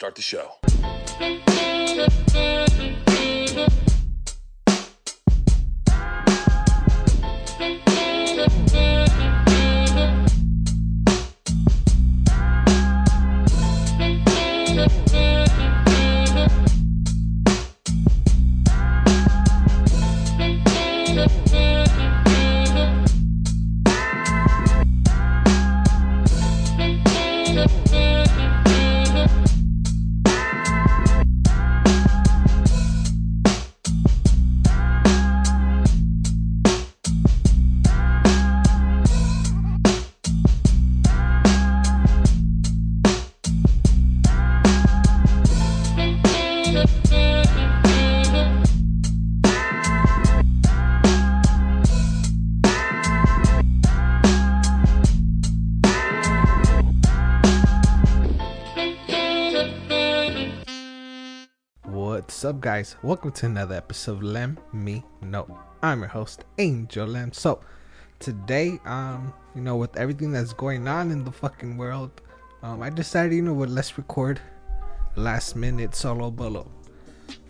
Start the show. Up, guys? Welcome to another episode of Lem Me Know. I'm your host, Angel Lem. So, today, um, you know, with everything that's going on in the fucking world, um, I decided, you know what, let's record last minute solo bolo.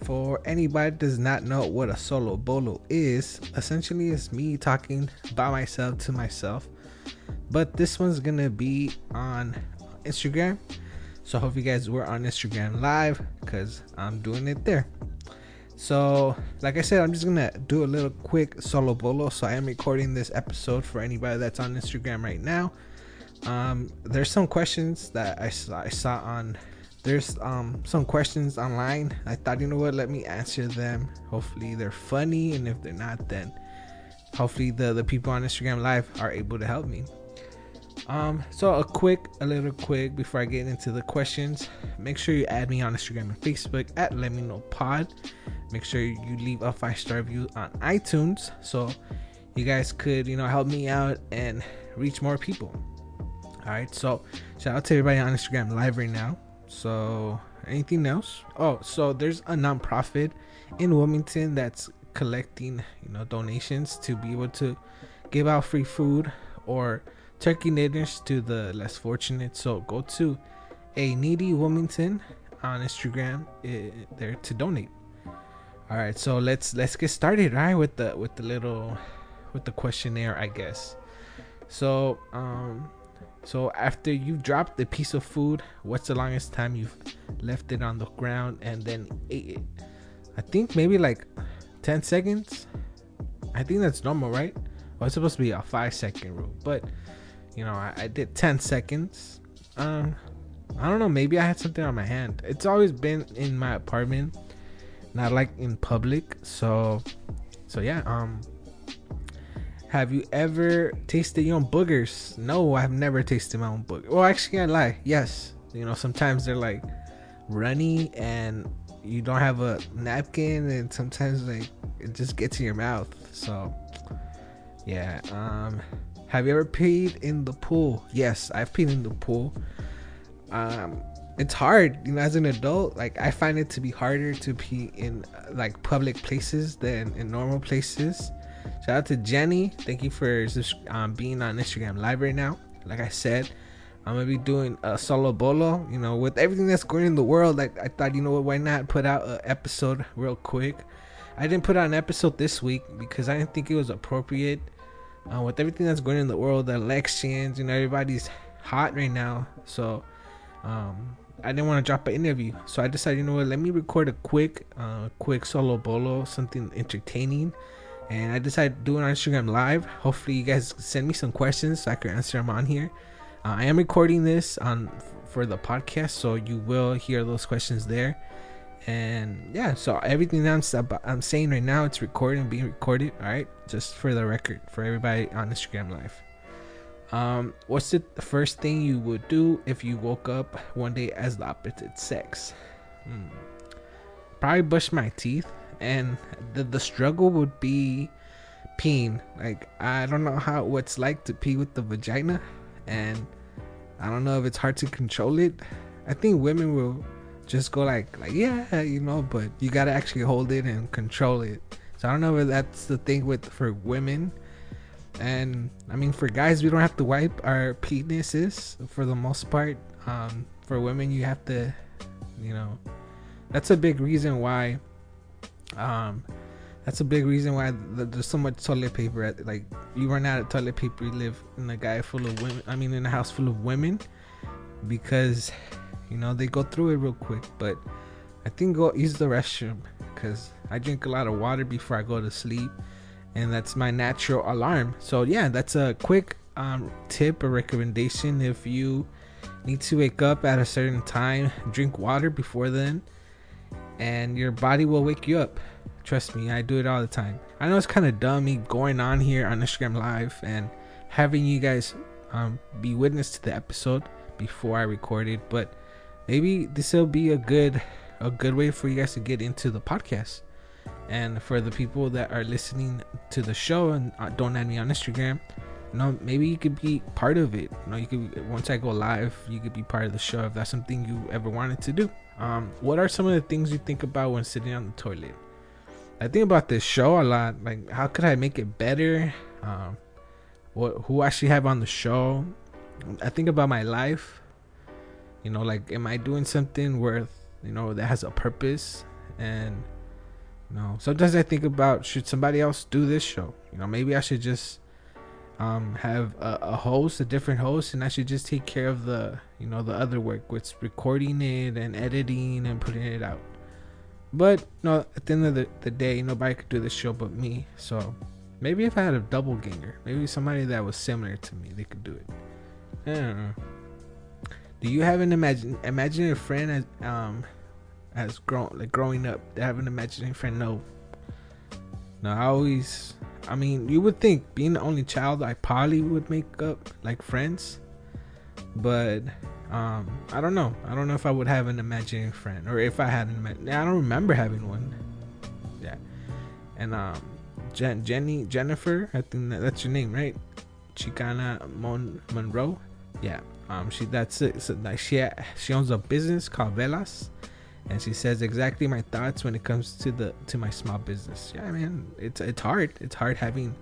For anybody does not know what a solo bolo is, essentially it's me talking by myself to myself. But this one's gonna be on Instagram. So I hope you guys were on Instagram live because I'm doing it there. So, like I said, I'm just gonna do a little quick solo bolo. So I am recording this episode for anybody that's on Instagram right now. Um, there's some questions that I saw, I saw on. There's um some questions online. I thought, you know what, let me answer them. Hopefully they're funny, and if they're not, then hopefully the the people on Instagram live are able to help me. Um, so a quick, a little quick before I get into the questions. Make sure you add me on Instagram and Facebook at Let Me Know Pod. Make sure you leave a five star review on iTunes so you guys could, you know, help me out and reach more people. All right, so shout out to everybody on Instagram live right now. So anything else? Oh, so there's a nonprofit in Wilmington that's collecting, you know, donations to be able to give out free food or turkey dinners to the less fortunate. So go to a needy Wilmington on Instagram eh, there to donate. All right, so let's let's get started. right, with the with the little with the questionnaire, I guess. So um, so after you've dropped the piece of food, what's the longest time you've left it on the ground and then ate it? I think maybe like ten seconds. I think that's normal, right? Well, it's supposed to be a five second rule, but you know, I, I did 10 seconds. Um, I don't know. Maybe I had something on my hand. It's always been in my apartment, not like in public. So, so yeah. Um, have you ever tasted your own boogers? No, I've never tasted my own boogers. Well, actually, I lie. Yes. You know, sometimes they're like runny and you don't have a napkin, and sometimes like it just gets in your mouth. So, yeah. Um have you ever peed in the pool? Yes, I've peed in the pool. Um, it's hard, you know, as an adult. Like I find it to be harder to pee in like public places than in normal places. Shout out to Jenny. Thank you for um, being on Instagram Live right now. Like I said, I'm gonna be doing a solo bolo. You know, with everything that's going in the world, like I thought, you know what? Why not put out an episode real quick? I didn't put out an episode this week because I didn't think it was appropriate uh, with everything that's going in the world, the elections, you know, everybody's hot right now. So, um, I didn't want to drop an interview, so I decided, you know what, let me record a quick, uh, quick solo bolo, something entertaining, and I decided to do it on Instagram Live. Hopefully, you guys send me some questions so I can answer them on here. Uh, I am recording this on for the podcast, so you will hear those questions there and yeah so everything I'm, I'm saying right now it's recording being recorded all right just for the record for everybody on instagram live. Um what's the first thing you would do if you woke up one day as the opposite sex? Hmm. probably brush my teeth and the, the struggle would be peeing. Like i don't know how what's like to pee with the vagina and i don't know if it's hard to control it. I think women will just go like like yeah you know but you gotta actually hold it and control it so i don't know if that's the thing with for women and I mean, for guys, we don't have to wipe our penises for the most part. Um, for women, you have to, you know, that's a big reason why. Um, that's a big reason why there's so much toilet paper. At, like, you run out of toilet paper, you live in a guy full of women. I mean, in a house full of women, because you know they go through it real quick. But I think go use the restroom because I drink a lot of water before I go to sleep and that's my natural alarm. So yeah, that's a quick um, tip or recommendation if you need to wake up at a certain time, drink water before then, and your body will wake you up. Trust me, I do it all the time. I know it's kind of dumb me going on here on Instagram Live and having you guys um, be witness to the episode before I record it, but maybe this will be a good a good way for you guys to get into the podcast. And for the people that are listening to the show and uh, don't add me on Instagram, you know, maybe you could be part of it. You know, you could once I go live, you could be part of the show if that's something you ever wanted to do. Um, what are some of the things you think about when sitting on the toilet? I think about this show a lot. Like, how could I make it better? Um, what who I should have on the show? I think about my life. You know, like, am I doing something worth you know that has a purpose and you know, sometimes I think about should somebody else do this show? You know, maybe I should just um, have a, a, host, a different host, and I should just take care of the, you know, the other work, with recording it and editing and putting it out. But no, at the end of the, the day, nobody could do this show but me. So maybe if I had a double ganger, maybe somebody that was similar to me, they could do it. I don't know. Do you have an imagine a friend as um as grown like growing up? To have an imaginary friend? No. No i always i mean you would think being the only child i probably would make up like friends. But um i don't know. I don't know if i would have an imaginary friend or if i had an i don't remember having one. Yeah. And um Jen, jenny jennifer i think that, that's your name right? Chicana Mon- monroe? Yeah um she that's it so like she she owns a business called velas and she says exactly my thoughts when it comes to the to my small business. Yeah, man, it's it's hard. It's hard having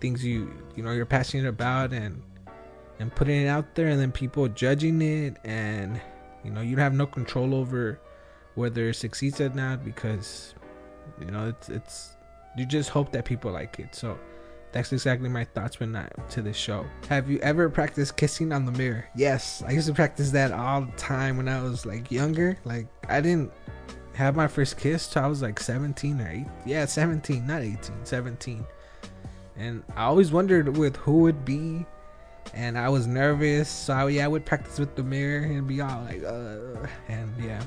things you you know you're passionate about and and putting it out there, and then people judging it, and you know you have no control over whether it succeeds or not because you know it's it's you just hope that people like it. So that's exactly my thoughts when I to this show. Have you ever practiced kissing on the mirror? Yes, I used to practice that all the time when I was like younger. Like I didn't have my first kiss till I was like 17 or 8. Yeah, 17, not 18, 17. And I always wondered with who would be and I was nervous. So yeah, I would practice with the mirror and be all like uh and yeah.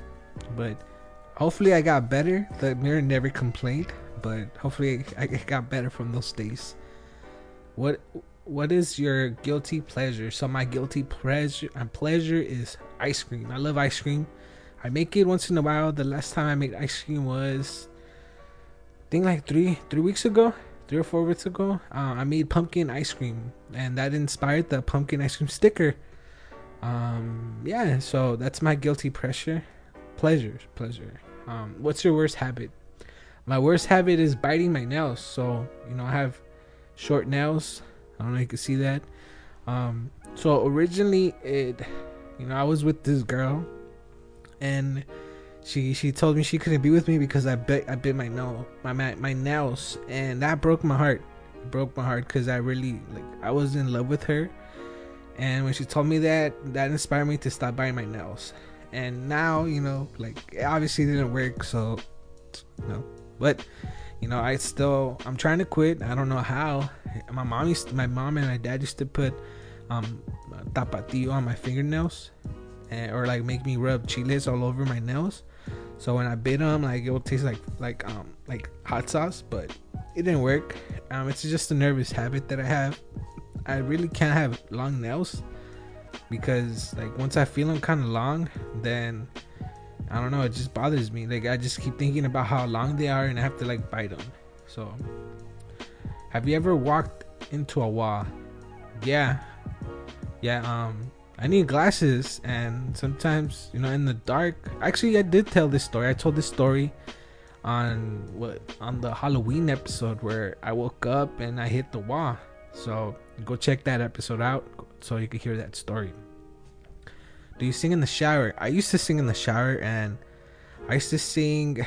But hopefully I got better. The mirror never complained, but hopefully I got better from those days. What what is your guilty pleasure? So my guilty pleasure and pleasure is ice cream. I love ice cream. I make it once in a while. The last time I made ice cream was I think like three three weeks ago, three or four weeks ago. Uh, I made pumpkin ice cream, and that inspired the pumpkin ice cream sticker. Um, yeah, so that's my guilty pleasure. Pleasure, pleasure. Um, what's your worst habit? My worst habit is biting my nails. So you know I have short nails. I don't know if you can see that. Um, so originally it, you know, I was with this girl, and she she told me she couldn't be with me because I bit I bit my nail my my my nails, and that broke my heart. It broke my heart because I really like I was in love with her, and when she told me that, that inspired me to stop biting my nails. And now you know, like obviously didn't work, so you know, but you know, I still I'm trying to quit. I don't know how. My mom used to, my mom and my dad used to put um tapatio on my fingernails, and, or like make me rub chiles all over my nails. So when I bit them, like it would taste like like um like hot sauce, but it didn't work. Um, it's just a nervous habit that I have. I really can't have long nails because like once I feel them kind of long, then I don't know. It just bothers me. Like I just keep thinking about how long they are, and I have to like bite them. So, have you ever walked into a wall? Yeah, yeah. Um, I need glasses, and sometimes you know, in the dark. Actually, I did tell this story. I told this story on what on the Halloween episode where I woke up and I hit the wall. So go check that episode out so you can hear that story. Do you sing in the shower? I used to sing in the shower and I used to sing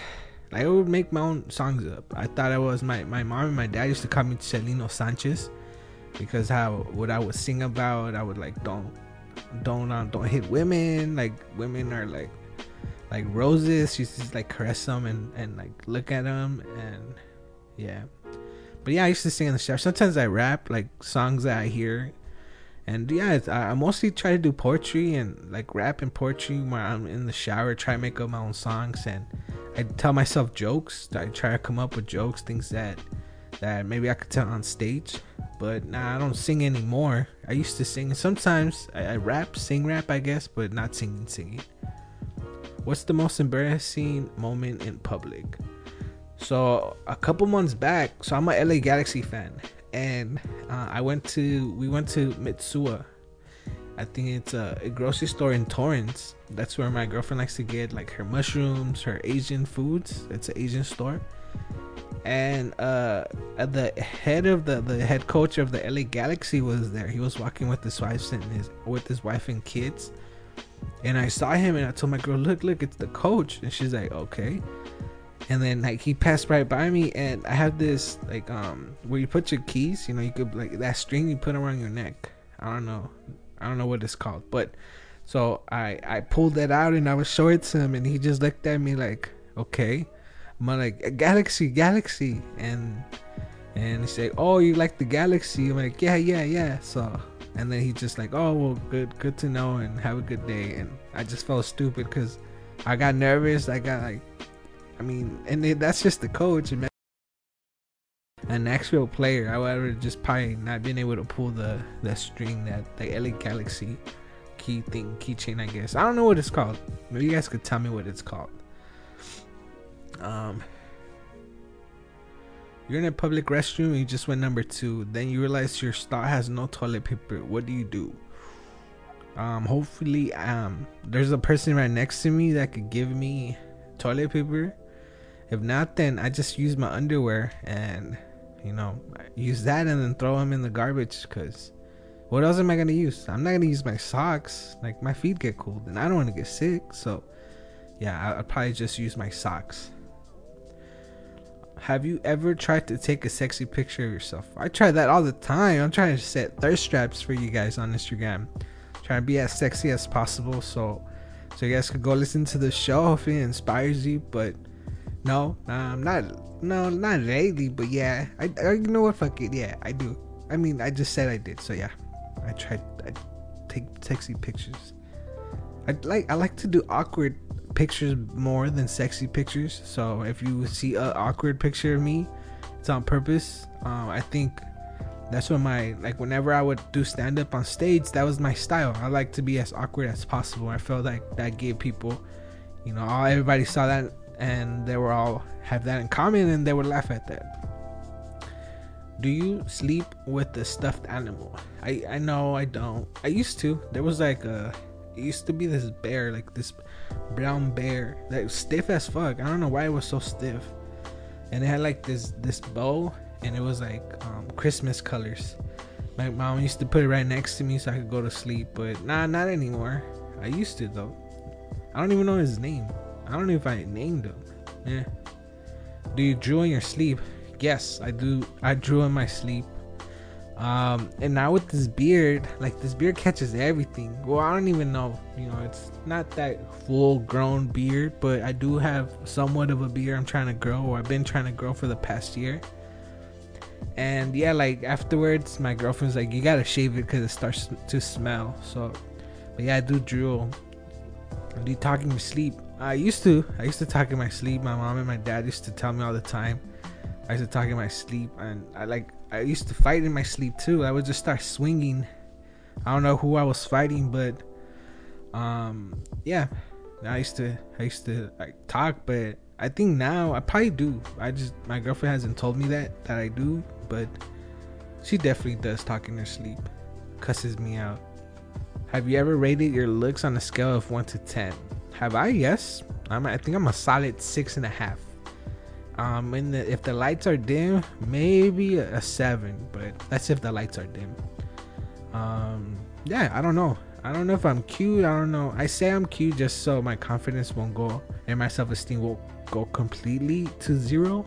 I would make my own songs up. I thought I was my my mom and my dad used to call me Chalino Sanchez because how what I would sing about I would like don't don't uh, don't hit women like women are like like roses she just like caress them and and like look at them and yeah but yeah i used to sing in the shower sometimes i rap like songs that i hear and yeah I, I mostly try to do poetry and like rap and poetry when i'm in the shower try to make up my own songs and i tell myself jokes i try to come up with jokes things that that maybe i could tell on stage but nah, I don't sing anymore. I used to sing. Sometimes I, I rap, sing rap, I guess, but not singing, singing. What's the most embarrassing moment in public? So a couple months back, so I'm a LA Galaxy fan, and uh, I went to we went to Mitsuwa. I think it's a, a, grocery store in Torrance. That's where my girlfriend likes to get like her mushrooms, her Asian foods. It's an Asian store and uh, the head of the the head coach of the LA Galaxy was there. He was walking with his wife and his with his wife and kids. And I saw him and I told my girl, "Look, look, it's the coach." And she's like, "Okay." And then like he passed right by me and I have this like um where you put your keys, you know, you could like that string you put around your neck. I don't know. I don't know what it's called, but so I I pulled that out and I was showing it to him and he just looked at me like, "Okay." I'm like galaxy, galaxy, and and he said, "Oh, you like the galaxy?" I'm like, "Yeah, yeah, yeah." So, and then he just like, "Oh, well, good, good to know, and have a good day." And I just felt stupid because I got nervous. I got like, I mean, and that's just the coach. An actual player, I would have just probably not been able to pull the the string that the LA Galaxy key thing, keychain. I guess I don't know what it's called. Maybe you guys could tell me what it's called. Um, you're in a public restroom you just went number two. Then you realize your stall has no toilet paper. What do you do? Um, hopefully, um, there's a person right next to me that could give me toilet paper. If not, then I just use my underwear and, you know, use that and then throw them in the garbage. Cause what else am I gonna use? I'm not gonna use my socks. Like my feet get cold and I don't want to get sick. So, yeah, I'll probably just use my socks. Have you ever tried to take a sexy picture of yourself? I try that all the time. I'm trying to set thirst traps for you guys on Instagram. Trying to be as sexy as possible so so you guys could go listen to the show if it inspires you. But no, um, not no, not lately. But yeah, I, I you know what? Fuck it. Yeah, I do. I mean, I just said I did. So yeah, I tried. I take sexy pictures. I like I like to do awkward pictures more than sexy pictures. So if you see an awkward picture of me, it's on purpose. Um, I think that's what my like whenever I would do stand up on stage, that was my style. I like to be as awkward as possible. I felt like that gave people, you know, all everybody saw that and they were all have that in common and they would laugh at that. Do you sleep with a stuffed animal? I I know I don't. I used to. There was like a it used to be this bear, like this brown bear that was stiff as fuck. I don't know why it was so stiff. And it had like this this bow and it was like um, Christmas colors. My mom used to put it right next to me so I could go to sleep, but nah, not anymore. I used to though. I don't even know his name. I don't know if I named them. Yeah. Do you drew in your sleep? Yes, I do. I drew in my sleep. Um, and now with this beard, like this beard catches everything. Well, I don't even know. You know, it's not that full grown beard, but I do have somewhat of a beard I'm trying to grow, or I've been trying to grow for the past year. And yeah, like afterwards, my girlfriend's like, you gotta shave it because it starts to smell. So, but yeah, I do drool. Do talk in my sleep. I used to. I used to talk in my sleep. My mom and my dad used to tell me all the time. I used to talk in my sleep, and I like I used to fight in my sleep too. I would just start swinging. I don't know who I was fighting, but um, yeah, I used to I used to like talk, but I think now I probably do. I just my girlfriend hasn't told me that that I do, but she definitely does talk in her sleep. Cusses me out. Have you ever rated your looks on a scale of one to ten? Have I? Yes. I'm. I think I'm a solid six and a half. Um, and the, if the lights are dim, maybe a, seven, but that's if the lights are dim. Um, yeah, I don't know. I don't know if I'm cute. I don't know. I say I'm cute just so my confidence won't go and my self esteem will go completely to zero.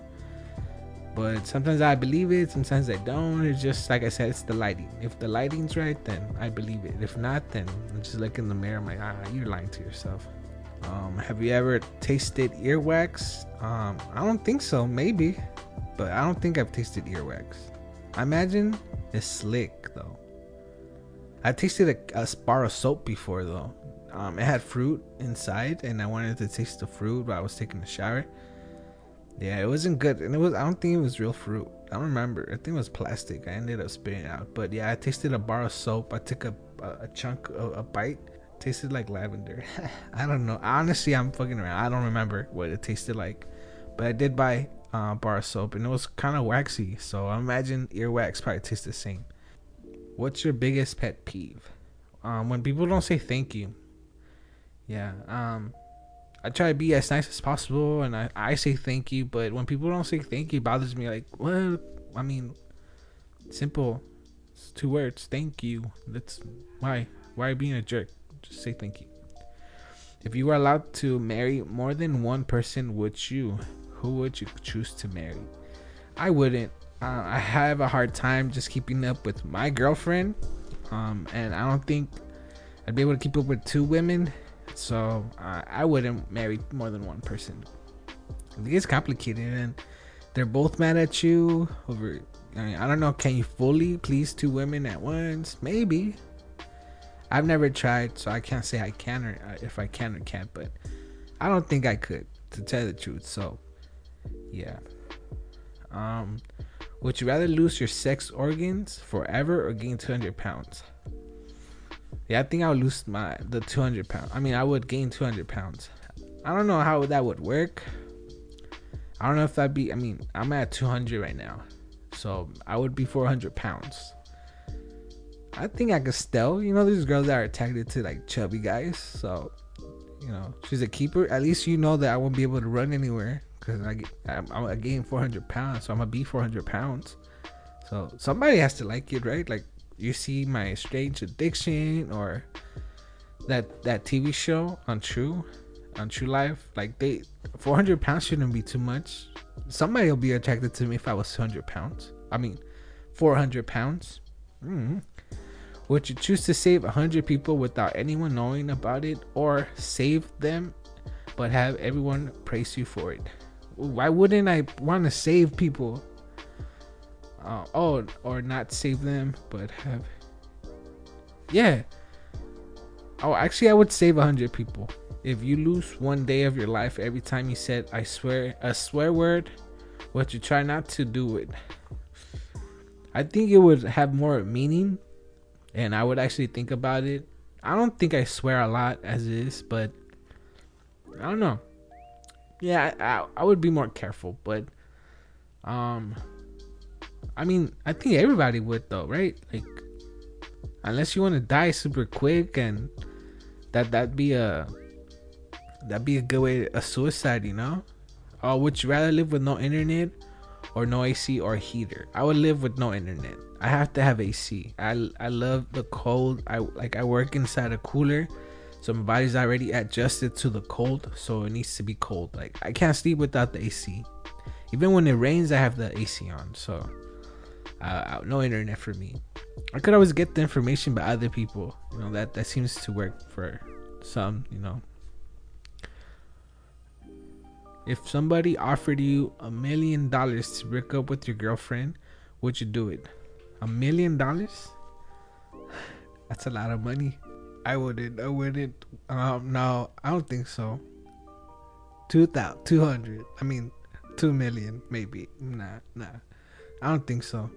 But sometimes I believe it, sometimes I don't. It's just like I said, it's the lighting. If the lighting's right, then I believe it. If not, then I just look in the mirror. I'm like, ah, you're lying to yourself. Um, have you ever tasted earwax? Um, I don't think so. Maybe, but I don't think I've tasted earwax. I imagine it's slick though. I tasted a, a bar of soap before though. Um, it had fruit inside, and I wanted to taste the fruit while I was taking a shower. Yeah, it wasn't good, and it was. I don't think it was real fruit. I don't remember. I think it was plastic. I ended up spitting it out. But yeah, I tasted a bar of soap. I took a a, a chunk, a, a bite. Tasted like lavender. I don't know. Honestly, I'm fucking around. I don't remember what it tasted like, but I did buy uh, bar of soap, and it was kind of waxy. So I imagine earwax probably tastes the same. What's your biggest pet peeve? Um, when people don't say thank you. Yeah. Um, I try to be as nice as possible, and I, I say thank you. But when people don't say thank you, bothers me. Like, well, I mean, simple, it's two words. Thank you. That's why. Why are you being a jerk? Just say thank you. If you were allowed to marry more than one person, would you? Who would you choose to marry? I wouldn't uh, I have a hard time just keeping up with my girlfriend, um, and I don't think I'd be able to keep up with two women. So uh, I wouldn't marry more than one person. It gets complicated, and they're both mad at you over. I, mean, I don't know. Can you fully please two women at once? Maybe. I've never tried, so I can't say I can or uh, if I can or can't. But I don't think I could, to tell the truth. So, yeah. Um, would you rather lose your sex organs forever or gain 200 pounds? Yeah, I think I would lose my the 200 pounds. I mean, I would gain 200 pounds. I don't know how that would work. I don't know if that'd be. I mean, I'm at 200 right now, so I would be 400 pounds. I think I could still. You know, there's girls that are attracted to like chubby guys, so you know, she's a keeper. At least you know that I won't be able to run anywhere because I, I'm, I gained 400 pounds, so I'm gonna be 400 pounds. So somebody has to like it, right? Like you see my strange addiction or that that TV show on True, on True Life. Like they 400 pounds shouldn't be too much. Somebody will be attracted to me if I was 200 pounds. I mean, 400 pounds. Mm-hmm. Would you choose to save 100 people without anyone knowing about it, or save them but have everyone praise you for it? why wouldn't I want to save people? Uh, oh, or not save them, but have. Yeah. Oh, actually, I would save a hundred people. If you lose one day of your life every time you said "I swear" a swear word, what you try not to do it. I think it would have more meaning, and I would actually think about it. I don't think I swear a lot as is, but I don't know yeah, I, I would be more careful, but um, I mean, I think everybody would though, right? Like, unless you want to die super quick, and that that'd be a that'd be a good way a suicide, you know? Or would you rather live with no internet or no AC or heater? I would live with no internet. I have to have AC. I I love the cold. I like I work inside a cooler so my body's already adjusted to the cold, so it needs to be cold. Like I can't sleep without the AC. Even when it rains, I have the AC on. So uh, no internet for me. I could always get the information by other people. You know that that seems to work for some. You know, if somebody offered you a million dollars to break up with your girlfriend, would you do it? A million dollars? That's a lot of money. I wouldn't. I wouldn't. Um, no, I don't think so. Two thousand, two hundred. I mean, two million, maybe. Nah, nah. I don't think so.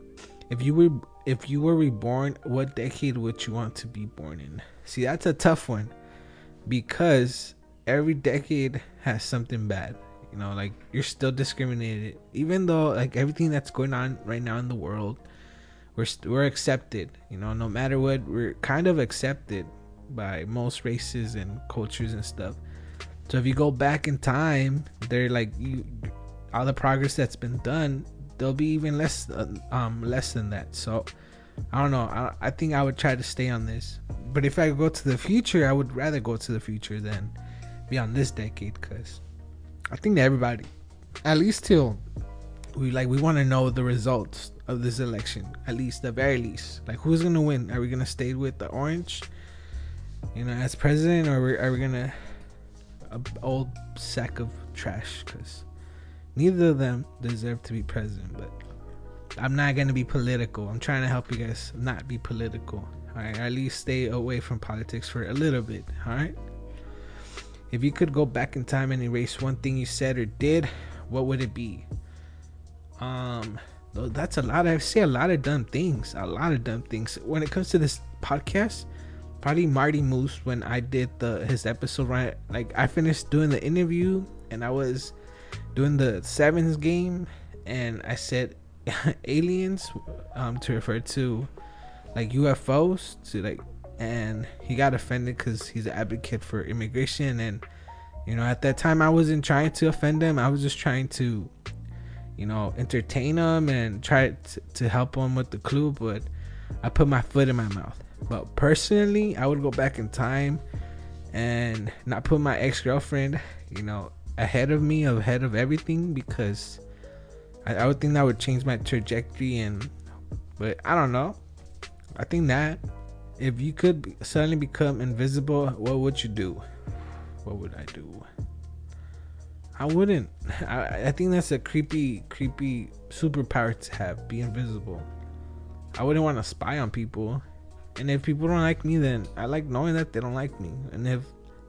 If you were, if you were reborn, what decade would you want to be born in? See, that's a tough one, because every decade has something bad. You know, like you're still discriminated, even though like everything that's going on right now in the world, we're we're accepted. You know, no matter what, we're kind of accepted by most races and cultures and stuff. So if you go back in time, they're like you all the progress that's been done, there'll be even less uh, um less than that. So I don't know. I, I think I would try to stay on this. But if I go to the future, I would rather go to the future than be on this decade because I think that everybody, at least till we like, we want to know the results of this election. At least, the very least, like who's gonna win? Are we gonna stay with the orange, you know, as president, or are we, gonna a old sack of trash? Because neither of them deserve to be president. But I'm not gonna be political. I'm trying to help you guys not be political. All right, at least stay away from politics for a little bit. All right. If you could go back in time and erase one thing you said or did, what would it be? Um, that's a lot. I say a lot of dumb things. A lot of dumb things. When it comes to this podcast, probably Marty Moose when I did the his episode right. Like I finished doing the interview and I was doing the sevens game, and I said aliens um to refer to like UFOs to like and he got offended because he's an advocate for immigration and you know at that time i wasn't trying to offend him i was just trying to you know entertain them and try to, to help them with the clue but i put my foot in my mouth but personally i would go back in time and not put my ex-girlfriend you know ahead of me ahead of everything because I, I would think that would change my trajectory and but i don't know i think that if you could suddenly become invisible, what would you do? What would I do? I wouldn't. I, I think that's a creepy, creepy superpower to have. Be invisible. I wouldn't want to spy on people. And if people don't like me, then I like knowing that they don't like me. And if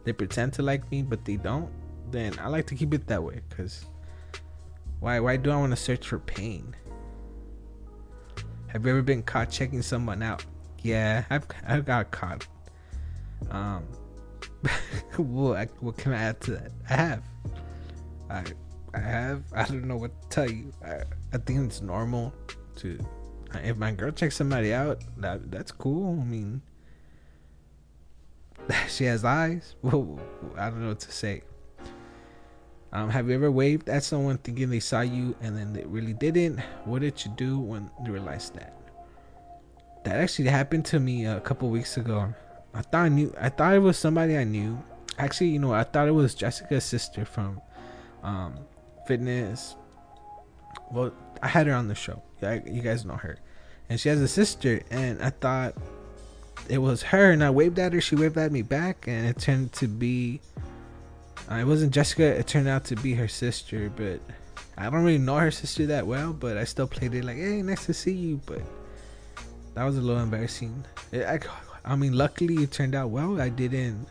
they pretend to like me but they don't, then I like to keep it that way. Cause why? Why do I want to search for pain? Have you ever been caught checking someone out? Yeah, I've I've got caught. Um, what what can I add to that? I have. I I have. I don't know what to tell you. I I think it's normal to. If my girl checks somebody out, that that's cool. I mean, she has eyes. Well, I don't know what to say. Um, have you ever waved at someone thinking they saw you and then they really didn't? What did you do when you realized that? That actually happened to me a couple weeks ago. I thought I knew. I thought it was somebody I knew. Actually, you know, I thought it was Jessica's sister from um, fitness. Well, I had her on the show. You guys know her, and she has a sister. And I thought it was her, and I waved at her. She waved at me back, and it turned to be. Uh, it wasn't Jessica. It turned out to be her sister, but I don't really know her sister that well. But I still played it like, "Hey, nice to see you," but that was a little embarrassing. It, I, I mean, luckily it turned out well. I didn't.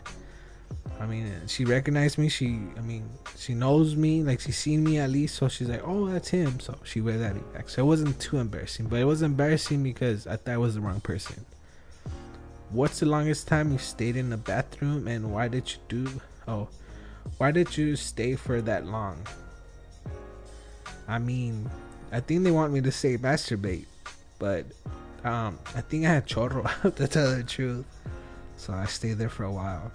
I mean, she recognized me. She, I mean, she knows me. Like she's seen me at least, so she's like, "Oh, that's him." So she wear that back. So it wasn't too embarrassing, but it was embarrassing because I thought I was the wrong person. What's the longest time you stayed in the bathroom, and why did you do? Oh, why did you stay for that long? I mean, I think they want me to say masturbate, but um, I think I had chorro to tell the truth. So I stayed there for a while.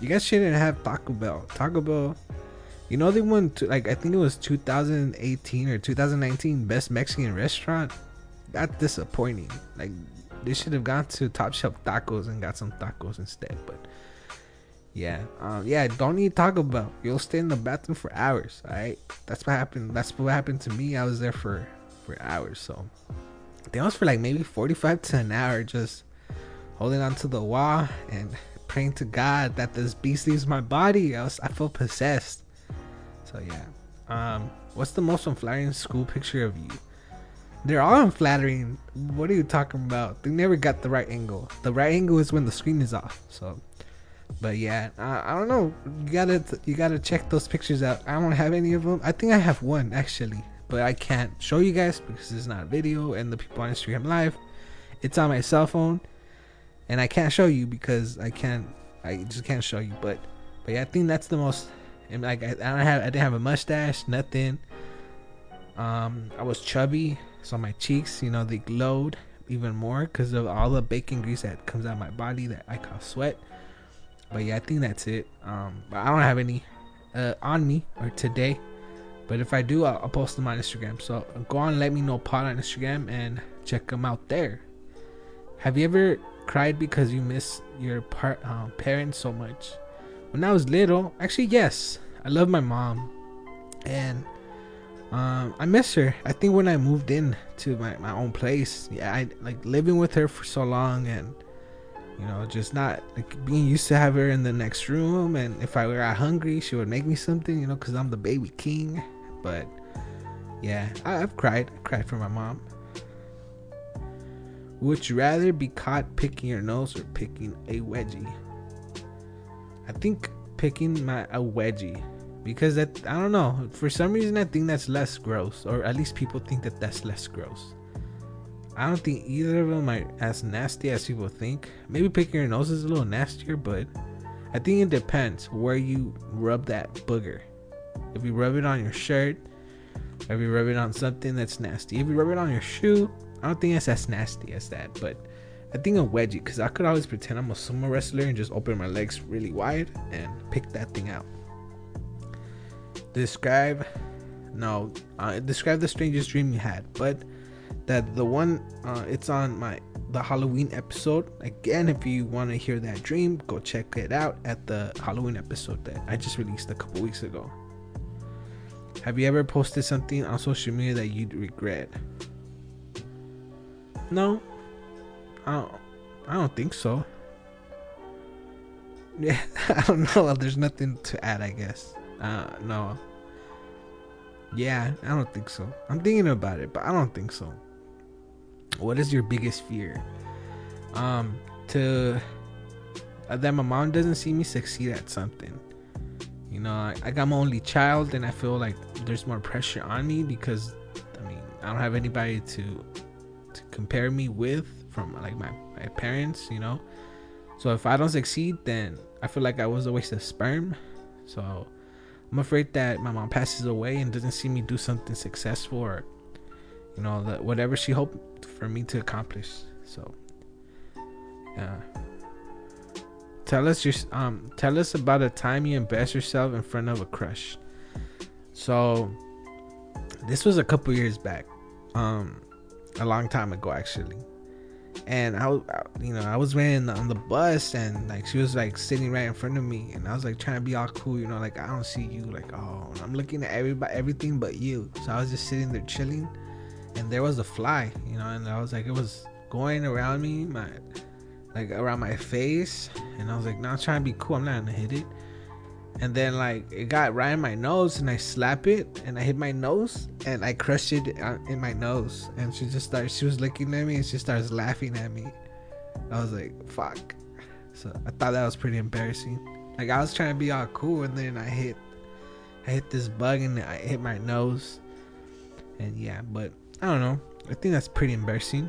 You guys shouldn't have Taco Bell. Taco Bell, you know they won to, like I think it was 2018 or 2019 best Mexican restaurant. That's disappointing. Like they should have gone to Top Shelf Tacos and got some tacos instead. But yeah, um, yeah, don't eat Taco Bell. You'll stay in the bathroom for hours. All right, that's what happened. That's what happened to me. I was there for for hours. So they was for like maybe 45 to an hour just holding onto the wall and praying to God that this beast leaves my body. I was I feel possessed. So yeah. Um what's the most unflattering school picture of you? They're all unflattering. What are you talking about? They never got the right angle. The right angle is when the screen is off. So but yeah, I, I don't know. You gotta you gotta check those pictures out. I don't have any of them. I think I have one actually but I can't show you guys because it's not video and the people on Instagram live. It's on my cell phone, and I can't show you because I can't. I just can't show you. But but yeah, I think that's the most. And like I, I don't have. I didn't have a mustache, nothing. Um, I was chubby, so my cheeks, you know, they glowed even more because of all the bacon grease that comes out of my body that I call sweat. But yeah, I think that's it. Um, but I don't have any uh, on me or today But if I do, I'll, I'll post them on Instagram. So go on, let me know pod on Instagram and check them out there. Have you ever cried because you miss your par- uh, parents so much? When I was little, actually, yes. I love my mom, and um, I miss her. I think when I moved in to my, my own place, yeah, I like living with her for so long, and you know, just not like being used to have her in the next room. And if I were hungry, she would make me something, you know, because I'm the baby king. But yeah, I, have cried. I cried for my mom. Would you rather be caught picking your nose or picking a wedgie? I think picking my a wedgie because that I don't know for some reason I think that's less gross or at least people think that that's less gross. I don't think either of them are as nasty as people think. Maybe picking your nose is a little nastier, but I think it depends where you rub that booger. If you rub it on your shirt, if you rub it on something that's nasty, if you rub it on your shoe, I don't think it's as nasty as that. But I think a wedgie, because I could always pretend I'm a sumo wrestler and just open my legs really wide and pick that thing out. Describe no uh, describe the strangest dream you had but that the one uh, it's on my the halloween episode. Again if you want to hear that dream go check it out at the halloween episode that i just released a couple weeks ago. Have you ever posted something on social media that you'd regret no i don't, I don't think so yeah i don't know there's nothing to add i guess uh, no. Yeah, I don't think so. I'm thinking about it, but I don't think so. What is your biggest fear? Um, to uh, that my mom doesn't see me succeed at something. You know, I, I got my only child, and I feel like there's more pressure on me because, I mean, I don't have anybody to compare me with from like my my parents. You know, so if I don't succeed, then I feel like I was a waste of sperm. So I'm afraid that my mom passes away and doesn't see me do something successful or, you know, that whatever she hoped for me to accomplish. So, yeah. Tell us your um. Tell us about a time you embarrassed yourself in front of a crush. So, this was a couple years back, um, a long time ago actually. And I was, you know, I was riding on the bus, and like she was like sitting right in front of me, and I was like trying to be all cool, you know, like I don't see you, like oh, I'm looking at everybody, everything but you. So I was just sitting there chilling, and there was a fly, you know, and I was like, it was going around me, my, like around my face, and I was like, no, I'm trying to be cool, I'm not gonna hit it and then like it got right in my nose and i slap it and i hit my nose and i crushed it in my nose. And she just started she was looking at me and she starts laughing at me. I was like fuck. So i thought that was pretty embarrassing. Like i was trying to be all cool and then i hit i hit this bug and i hit my nose. And yeah but i don't know. I think that's pretty embarrassing.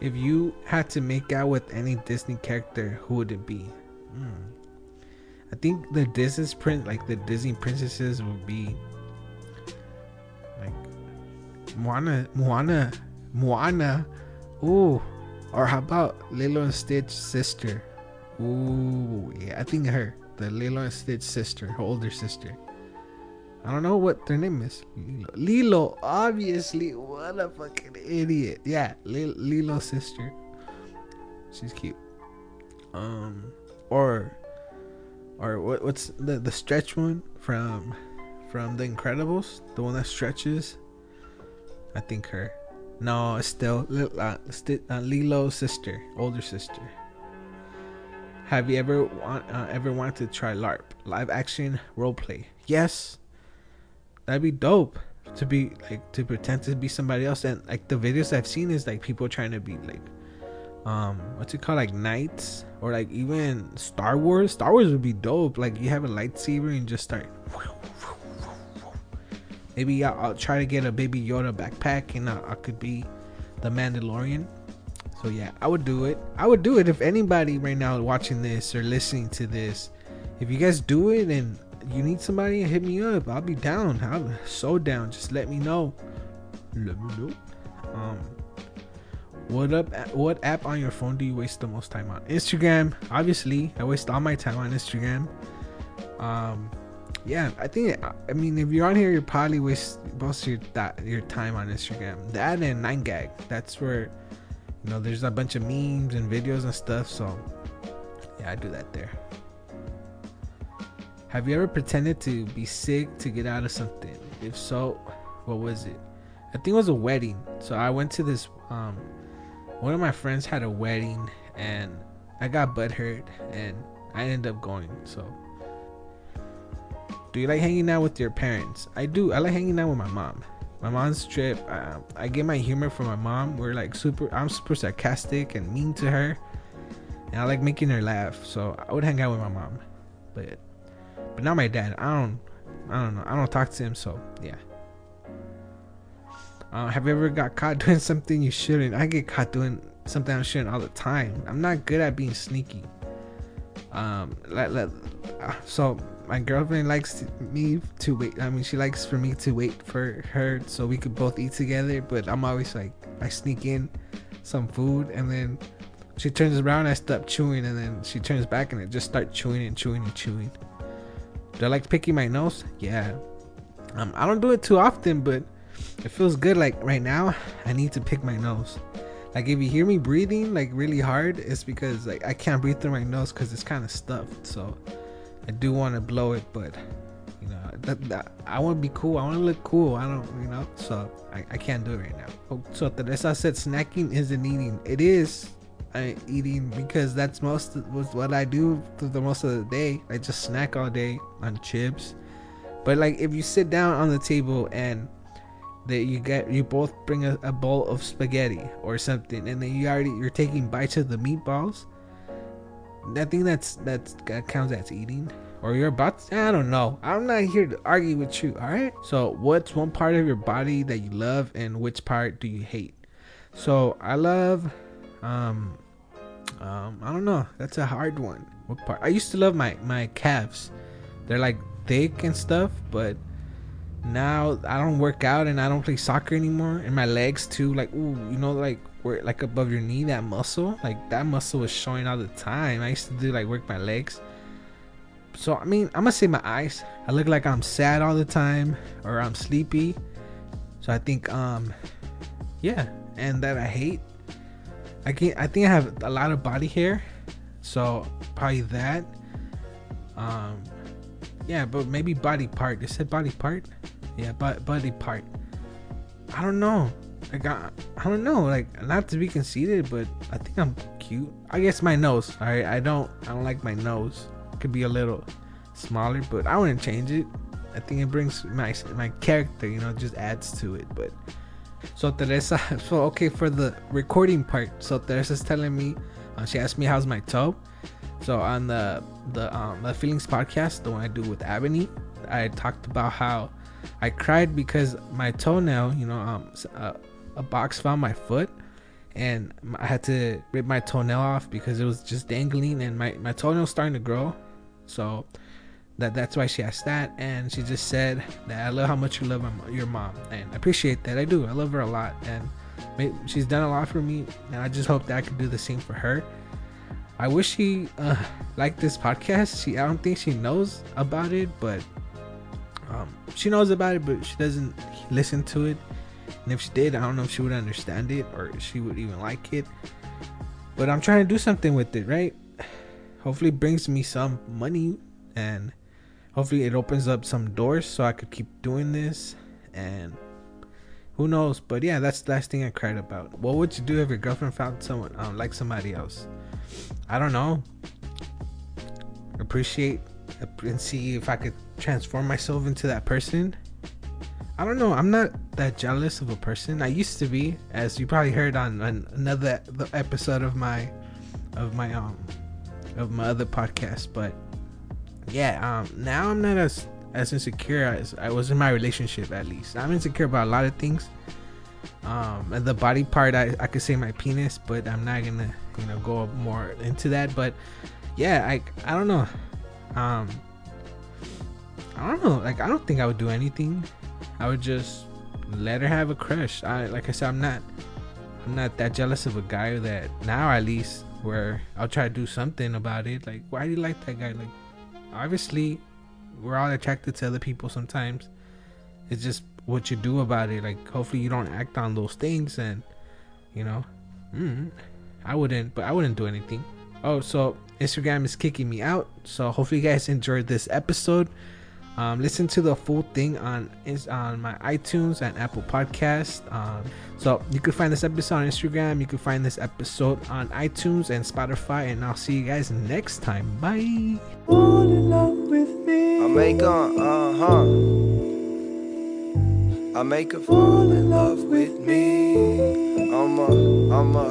If you had to make out with any disney character who would it be? Mm. I think the Disney print like the Disney princesses would be like Moana, Moana, Moana. Ooh, or how about Lilo and Stitch sister? Ooh, yeah, I think her, the Lilo and Stitch sister, her older sister. I don't know what their name is. Lilo, Lilo obviously. What a fucking idiot. Yeah, Lilo, Lilo's sister. She's cute. Um, or or what, what's the the stretch one from from The Incredibles, the one that stretches. I think her. No, it's still uh, uh, Lilo's sister, older sister. Have you ever want uh, ever wanted to try LARP, live action role play? Yes, that'd be dope to be like to pretend to be somebody else. And like the videos I've seen is like people trying to be like um what's it called like knights or like even Star Wars. Star Wars would be dope. Like you have a lightsaber and just start. Maybe I'll, I'll try to get a Baby Yoda backpack and I, I could be the Mandalorian. So yeah, I would do it. I would do it if anybody right now watching this or listening to this, if you guys do it and you need somebody, hit me up. I'll be down. I'm so down. Just let me know. Let me know. Um, what up? What app on your phone do you waste the most time on? Instagram, obviously. I waste all my time on Instagram. Um, yeah, I think I mean if you're on here, you probably waste most of your that your time on Instagram. That and Nine Gag. That's where you know there's a bunch of memes and videos and stuff. So yeah, I do that there. Have you ever pretended to be sick to get out of something? If so, what was it? I think it was a wedding. So I went to this. Um, one of my friends had a wedding, and I got butthurt, and I ended up going. So, do you like hanging out with your parents? I do. I like hanging out with my mom. My mom's trip. Uh, I get my humor from my mom. We're like super. I'm super sarcastic and mean to her, and I like making her laugh. So I would hang out with my mom, but but not my dad. I don't. I don't know. I don't talk to him. So yeah. Uh, have you ever got caught doing something you shouldn't? I get caught doing something I shouldn't all the time. I'm not good at being sneaky. Um, uh, so my girlfriend likes me to wait. I mean, she likes for me to wait for her so we could both eat together. But I'm always like, I sneak in some food and then she turns around. And I stop chewing and then she turns back and I just start chewing and chewing and chewing. Do I like picking my nose? Yeah. Um, I don't do it too often, but it feels good. Like right now, I need to pick my nose. Like if you hear me breathing like really hard, it's because like I can't breathe through my nose because it's kind of stuffed. So I do want to blow it, but you know, that, that, I want to be cool. I want to look cool. I don't, you know, so I, I can't do it right now. Oh, so Teresa said snacking isn't eating. It is I eating because that's most was what I do for the most of the day. I just snack all day on chips. But like if you sit down on the table and that you get you both bring a, a bowl of spaghetti or something and then you already you're taking bites of the meatballs I think that's that's that counts as eating or you're about I don't know. I'm not here to argue with you, all right? So, what's one part of your body that you love and which part do you hate? So, I love um, um, I don't know. That's a hard one. What part? I used to love my my calves. They're like thick and stuff, but now I don't work out and I don't play soccer anymore. And my legs too, like ooh, you know, like where like above your knee, that muscle, like that muscle was showing all the time. I used to do like work my legs. So I mean, I'm gonna say my eyes. I look like I'm sad all the time or I'm sleepy. So I think um, yeah, and that I hate I can I think I have a lot of body hair, so probably that. Um, yeah, but maybe body part. It said body part. Yeah, but body part. I don't know. Like I, I don't know. Like not to be conceited, but I think I'm cute. I guess my nose. Alright, I don't. I don't like my nose. Could be a little smaller, but I wouldn't change it. I think it brings my my character. You know, just adds to it. But so Teresa, so okay for the recording part. So Teresa's telling me, uh, she asked me how's my toe. So on the the um the feelings podcast, the one I do with Ebony, I talked about how I cried because my toenail, you know, um a, uh, a box found my foot, and I had to rip my toenail off because it was just dangling, and my my toenail's starting to grow. So that that's why she asked that and she just said that i love how much you love my, your mom and i appreciate that. I do. I love her a lot and she's done a lot for me and i just hope that i could do the same for her. I wish she uh, liked this podcast. She i don't think she knows about it but um, she knows about it but she doesn't listen to it. And if she did i don't know if she would understand it or she would even like it. But i'm trying to do something with it right? Hopefully it brings me some money and hopefully it opens up some doors so I could keep doing this. And who knows? But yeah that's the last thing I cried about. What would you do if your girlfriend found someone um, like somebody else? I don't know. Appreciate and see if I could transform myself into that person I don't know I'm not that jealous of a person I used to be as you probably heard on, on another episode of my of my um of my other podcast but yeah, um, now I'm not as as insecure as I was in my relationship. At least I'm insecure about a lot of things. Um, and the body part, I I could say my penis, but I'm not gonna you know go more into that. But yeah, I I don't know. Um, I don't know. Like I don't think I would do anything. I would just let her have a crush. I like I said, I'm not I'm not that jealous of a guy that now at least where I'll try to do something about it. Like, why do you like that guy? Like, obviously we're all attracted to other people sometimes. It's just what you do about it. Like hopefully you don't act on those things and you know, mm, I wouldn't, but I wouldn't do anything. Oh, so Instagram is kicking me out. So hopefully you guys enjoyed this episode. Um, listen to the full thing on on my iTunes and Apple Podcast. Um, so you can find this episode on Instagram. You can find this episode on iTunes and Spotify. And I'll see you guys next time. Bye. Fall in love with me. I make uh huh. I make her fall in love with me. I'm a, I'm a,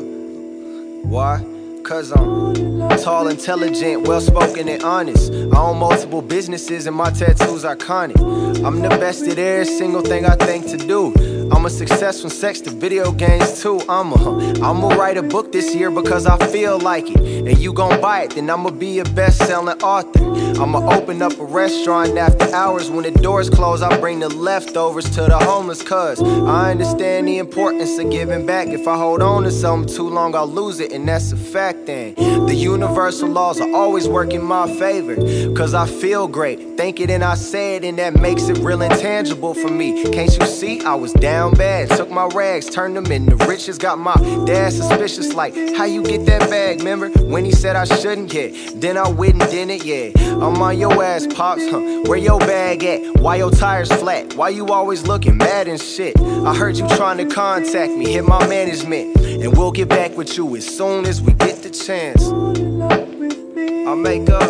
why? Cause I'm tall, intelligent, well spoken, and honest. I own multiple businesses and my tattoos are iconic. I'm the best at every single thing I think to do. I'm a success from sex to video games too. I'm a, I'ma write a book this year because I feel like it. And you gon' buy it, then I'ma be a best-selling author. I'ma open up a restaurant after hours when the doors close. I bring the leftovers to the homeless cuz I understand the importance of giving back. If I hold on to something too long, I'll lose it, and that's a fact then. The universal laws are always work in my favor. Cause I feel great. Think it and I say it, and that makes it real intangible for me. Can't you see? I was down bad. Took my rags, turned them into riches. Got my dad suspicious, like, how you get that bag, remember? When he said I shouldn't get, then I and did it, yeah. I'm on your ass, pops, huh? Where your bag at? Why your tires flat? Why you always looking mad and shit? I heard you trying to contact me, hit my management, and we'll get back with you as soon as we get the chance. I make up,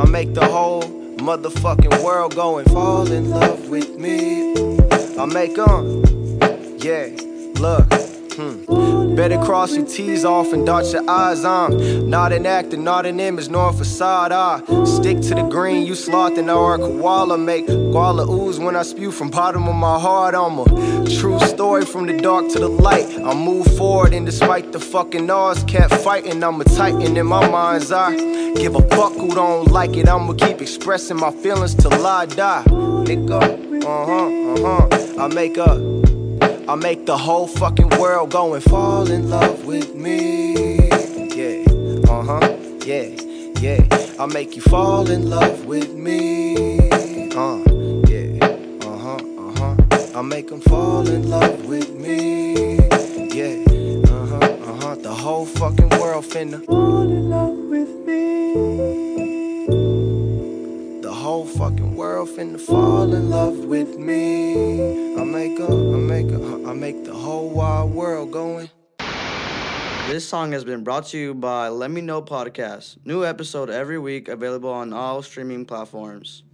I make the whole motherfucking world go and fall in love with me. I make them. Yeah, look. Hmm. Better cross your T's off and dot your I's on. Not an actor, not an image, nor a facade. I stick to the green, you sloth and or a koala. Make koala ooze when I spew from bottom of my heart. I'm a true story from the dark to the light. I move forward and despite the fucking odds, kept fighting. I'm a titan in my mind's eye. Give a fuck who don't like it. I'ma keep expressing my feelings till I die. Nigga. Uh huh, uh huh. I make a, I make the whole fucking world go and fall in love with me. Yeah, uh huh, yeah, yeah. I make you fall in love with me. Uh, yeah, uh huh, uh huh. I make them fall in love with me. Yeah, uh huh, uh huh. The whole fucking world finna fall in love with me whole fucking world finna fall in love with me. I make a, I make a, I make the whole wide world going. This song has been brought to you by Let Me Know Podcast. New episode every week, available on all streaming platforms.